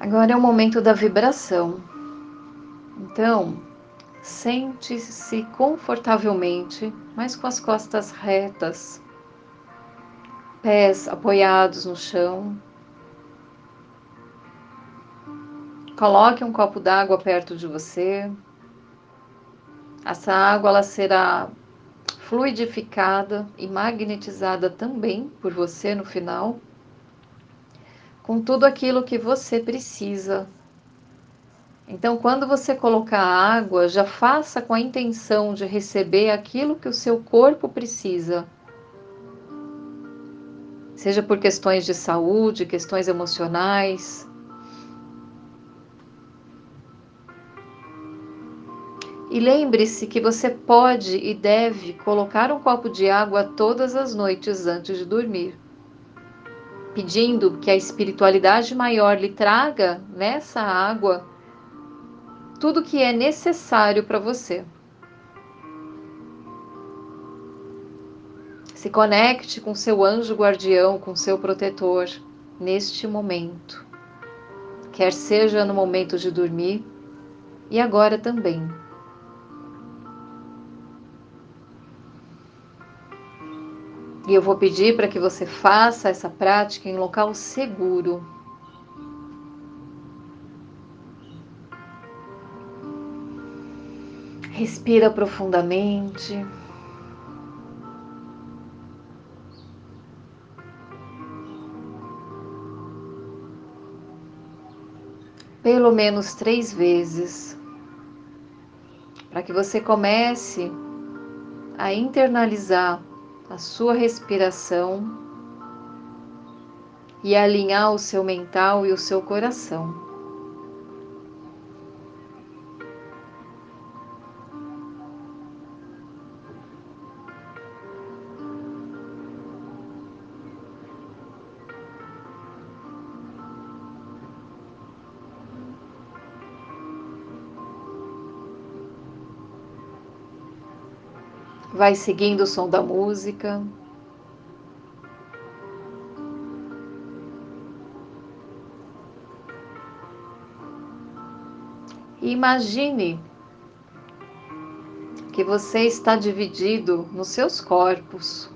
Agora é o momento da vibração. Então, sente-se confortavelmente, mas com as costas retas, pés apoiados no chão. Coloque um copo d'água perto de você. Essa água ela será fluidificada e magnetizada também por você no final com tudo aquilo que você precisa. Então, quando você colocar água, já faça com a intenção de receber aquilo que o seu corpo precisa. Seja por questões de saúde, questões emocionais. E lembre-se que você pode e deve colocar um copo de água todas as noites antes de dormir pedindo que a espiritualidade maior lhe traga nessa água tudo que é necessário para você. Se conecte com seu anjo guardião, com seu protetor neste momento, quer seja no momento de dormir e agora também. E eu vou pedir para que você faça essa prática em local seguro. Respira profundamente. Pelo menos três vezes, para que você comece a internalizar a sua respiração e alinhar o seu mental e o seu coração. Vai seguindo o som da música. Imagine que você está dividido nos seus corpos,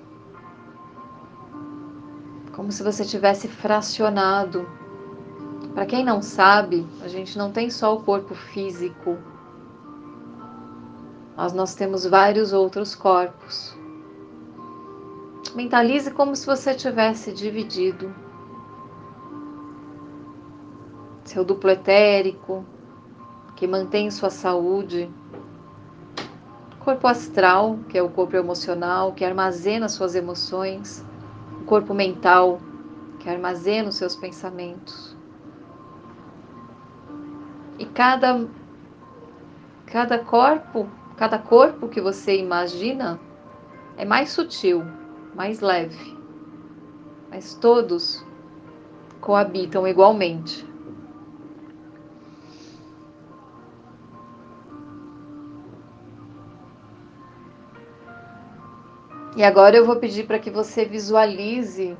como se você tivesse fracionado. Para quem não sabe, a gente não tem só o corpo físico, mas nós temos vários outros corpos. Mentalize como se você tivesse dividido seu duplo etérico, que mantém sua saúde, corpo astral, que é o corpo emocional, que armazena suas emoções, o corpo mental, que armazena os seus pensamentos. E cada, cada corpo Cada corpo que você imagina é mais sutil, mais leve, mas todos coabitam igualmente. E agora eu vou pedir para que você visualize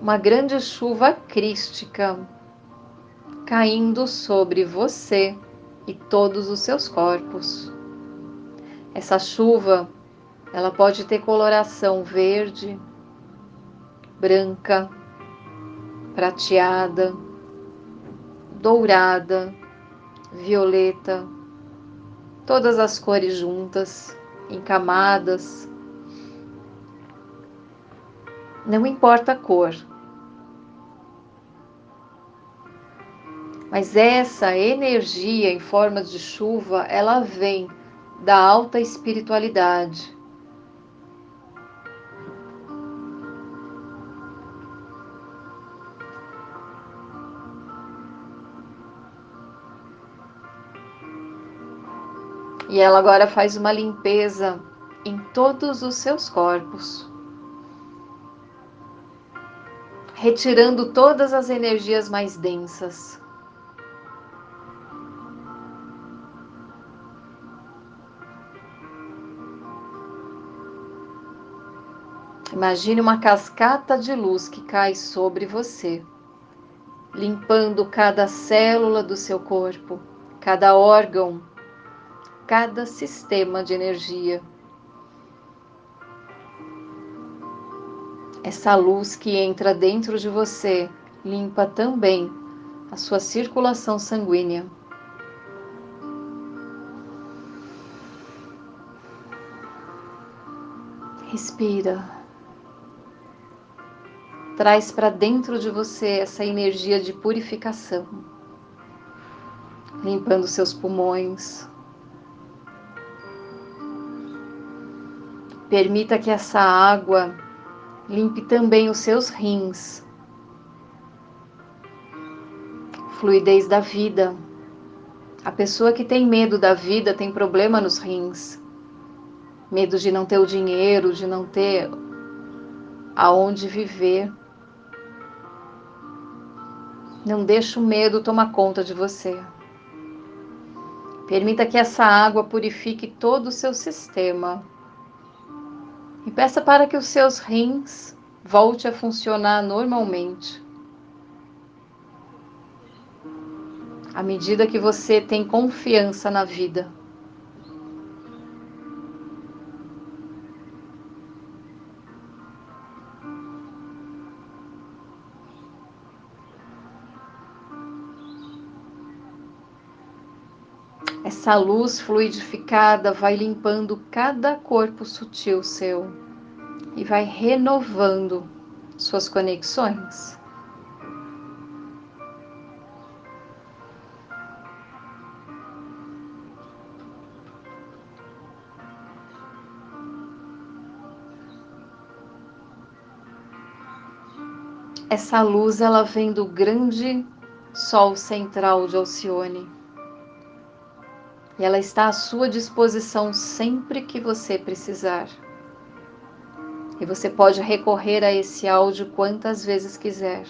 uma grande chuva crística caindo sobre você e todos os seus corpos. Essa chuva, ela pode ter coloração verde, branca, prateada, dourada, violeta, todas as cores juntas, em camadas. Não importa a cor, Mas essa energia em forma de chuva, ela vem da alta espiritualidade. E ela agora faz uma limpeza em todos os seus corpos, retirando todas as energias mais densas. Imagine uma cascata de luz que cai sobre você, limpando cada célula do seu corpo, cada órgão, cada sistema de energia. Essa luz que entra dentro de você limpa também a sua circulação sanguínea. Respira. Traz para dentro de você essa energia de purificação, limpando seus pulmões. Permita que essa água limpe também os seus rins. Fluidez da vida. A pessoa que tem medo da vida tem problema nos rins. Medo de não ter o dinheiro, de não ter aonde viver. Não deixe o medo tomar conta de você. Permita que essa água purifique todo o seu sistema. E peça para que os seus rins volte a funcionar normalmente. À medida que você tem confiança na vida. Essa luz fluidificada vai limpando cada corpo sutil seu e vai renovando suas conexões. Essa luz ela vem do grande sol central de Alcione e ela está à sua disposição sempre que você precisar. E você pode recorrer a esse áudio quantas vezes quiser.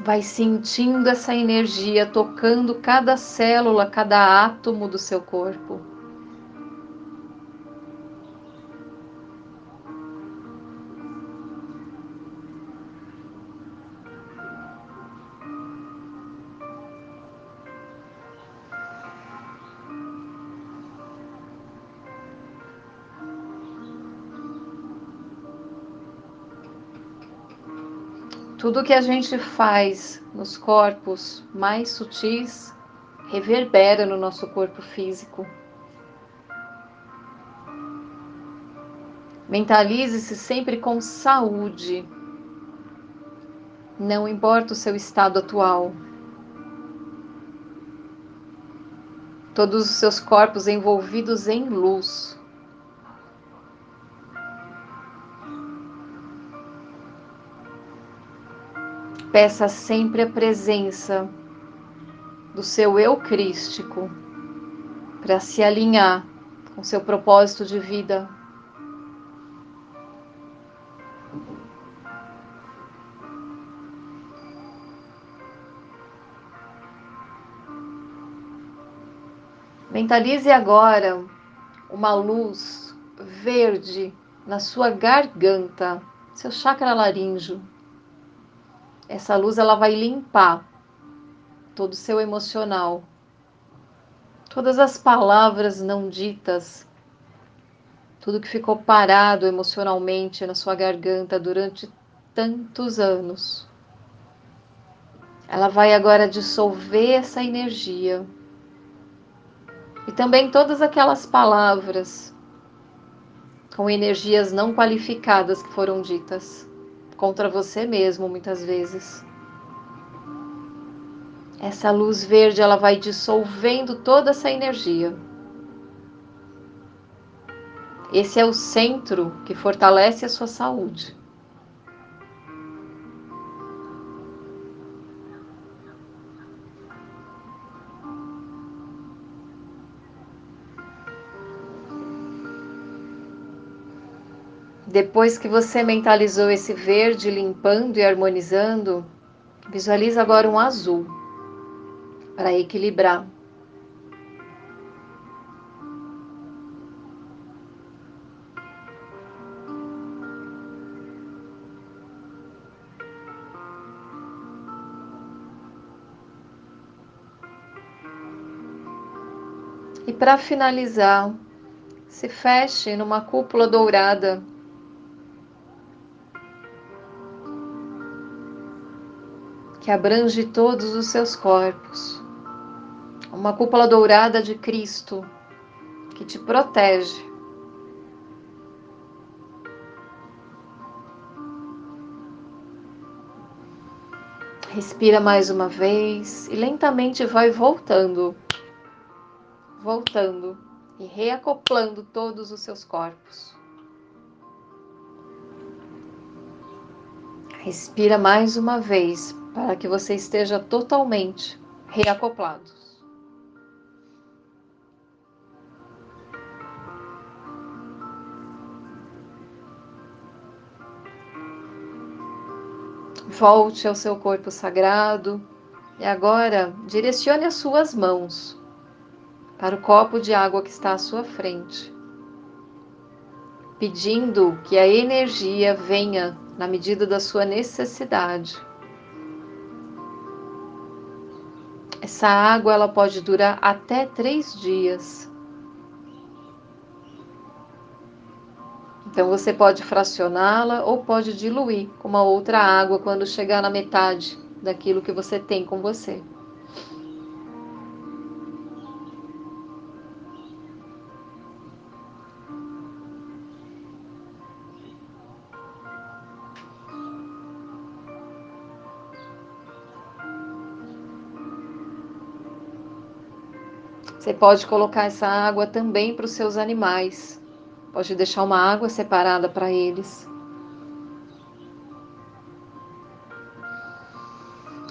Vai sentindo essa energia tocando cada célula, cada átomo do seu corpo. Tudo que a gente faz nos corpos mais sutis reverbera no nosso corpo físico. Mentalize-se sempre com saúde, não importa o seu estado atual. Todos os seus corpos envolvidos em luz. Peça sempre a presença do seu eu crístico para se alinhar com seu propósito de vida. Mentalize agora uma luz verde na sua garganta, seu chakra laríngeo. Essa luz ela vai limpar todo o seu emocional. Todas as palavras não ditas, tudo que ficou parado emocionalmente na sua garganta durante tantos anos. Ela vai agora dissolver essa energia. E também todas aquelas palavras com energias não qualificadas que foram ditas contra você mesmo muitas vezes. Essa luz verde ela vai dissolvendo toda essa energia. Esse é o centro que fortalece a sua saúde. Depois que você mentalizou esse verde, limpando e harmonizando, visualiza agora um azul para equilibrar. E para finalizar, se feche numa cúpula dourada Que abrange todos os seus corpos. Uma cúpula dourada de Cristo que te protege. Respira mais uma vez e lentamente vai voltando, voltando e reacoplando todos os seus corpos. Respira mais uma vez para que você esteja totalmente reacoplado. Volte ao seu corpo sagrado e agora direcione as suas mãos para o copo de água que está à sua frente, pedindo que a energia venha na medida da sua necessidade. Essa água ela pode durar até três dias. Então você pode fracioná-la ou pode diluir com uma outra água quando chegar na metade daquilo que você tem com você. Você pode colocar essa água também para os seus animais. Pode deixar uma água separada para eles.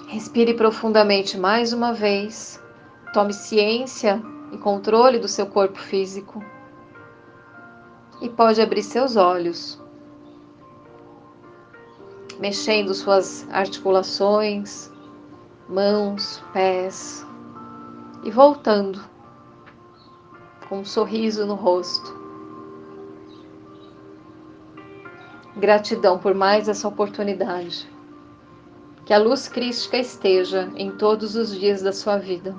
Respire profundamente mais uma vez. Tome ciência e controle do seu corpo físico. E pode abrir seus olhos, mexendo suas articulações, mãos, pés e voltando com um sorriso no rosto. Gratidão por mais essa oportunidade. Que a luz crística esteja em todos os dias da sua vida.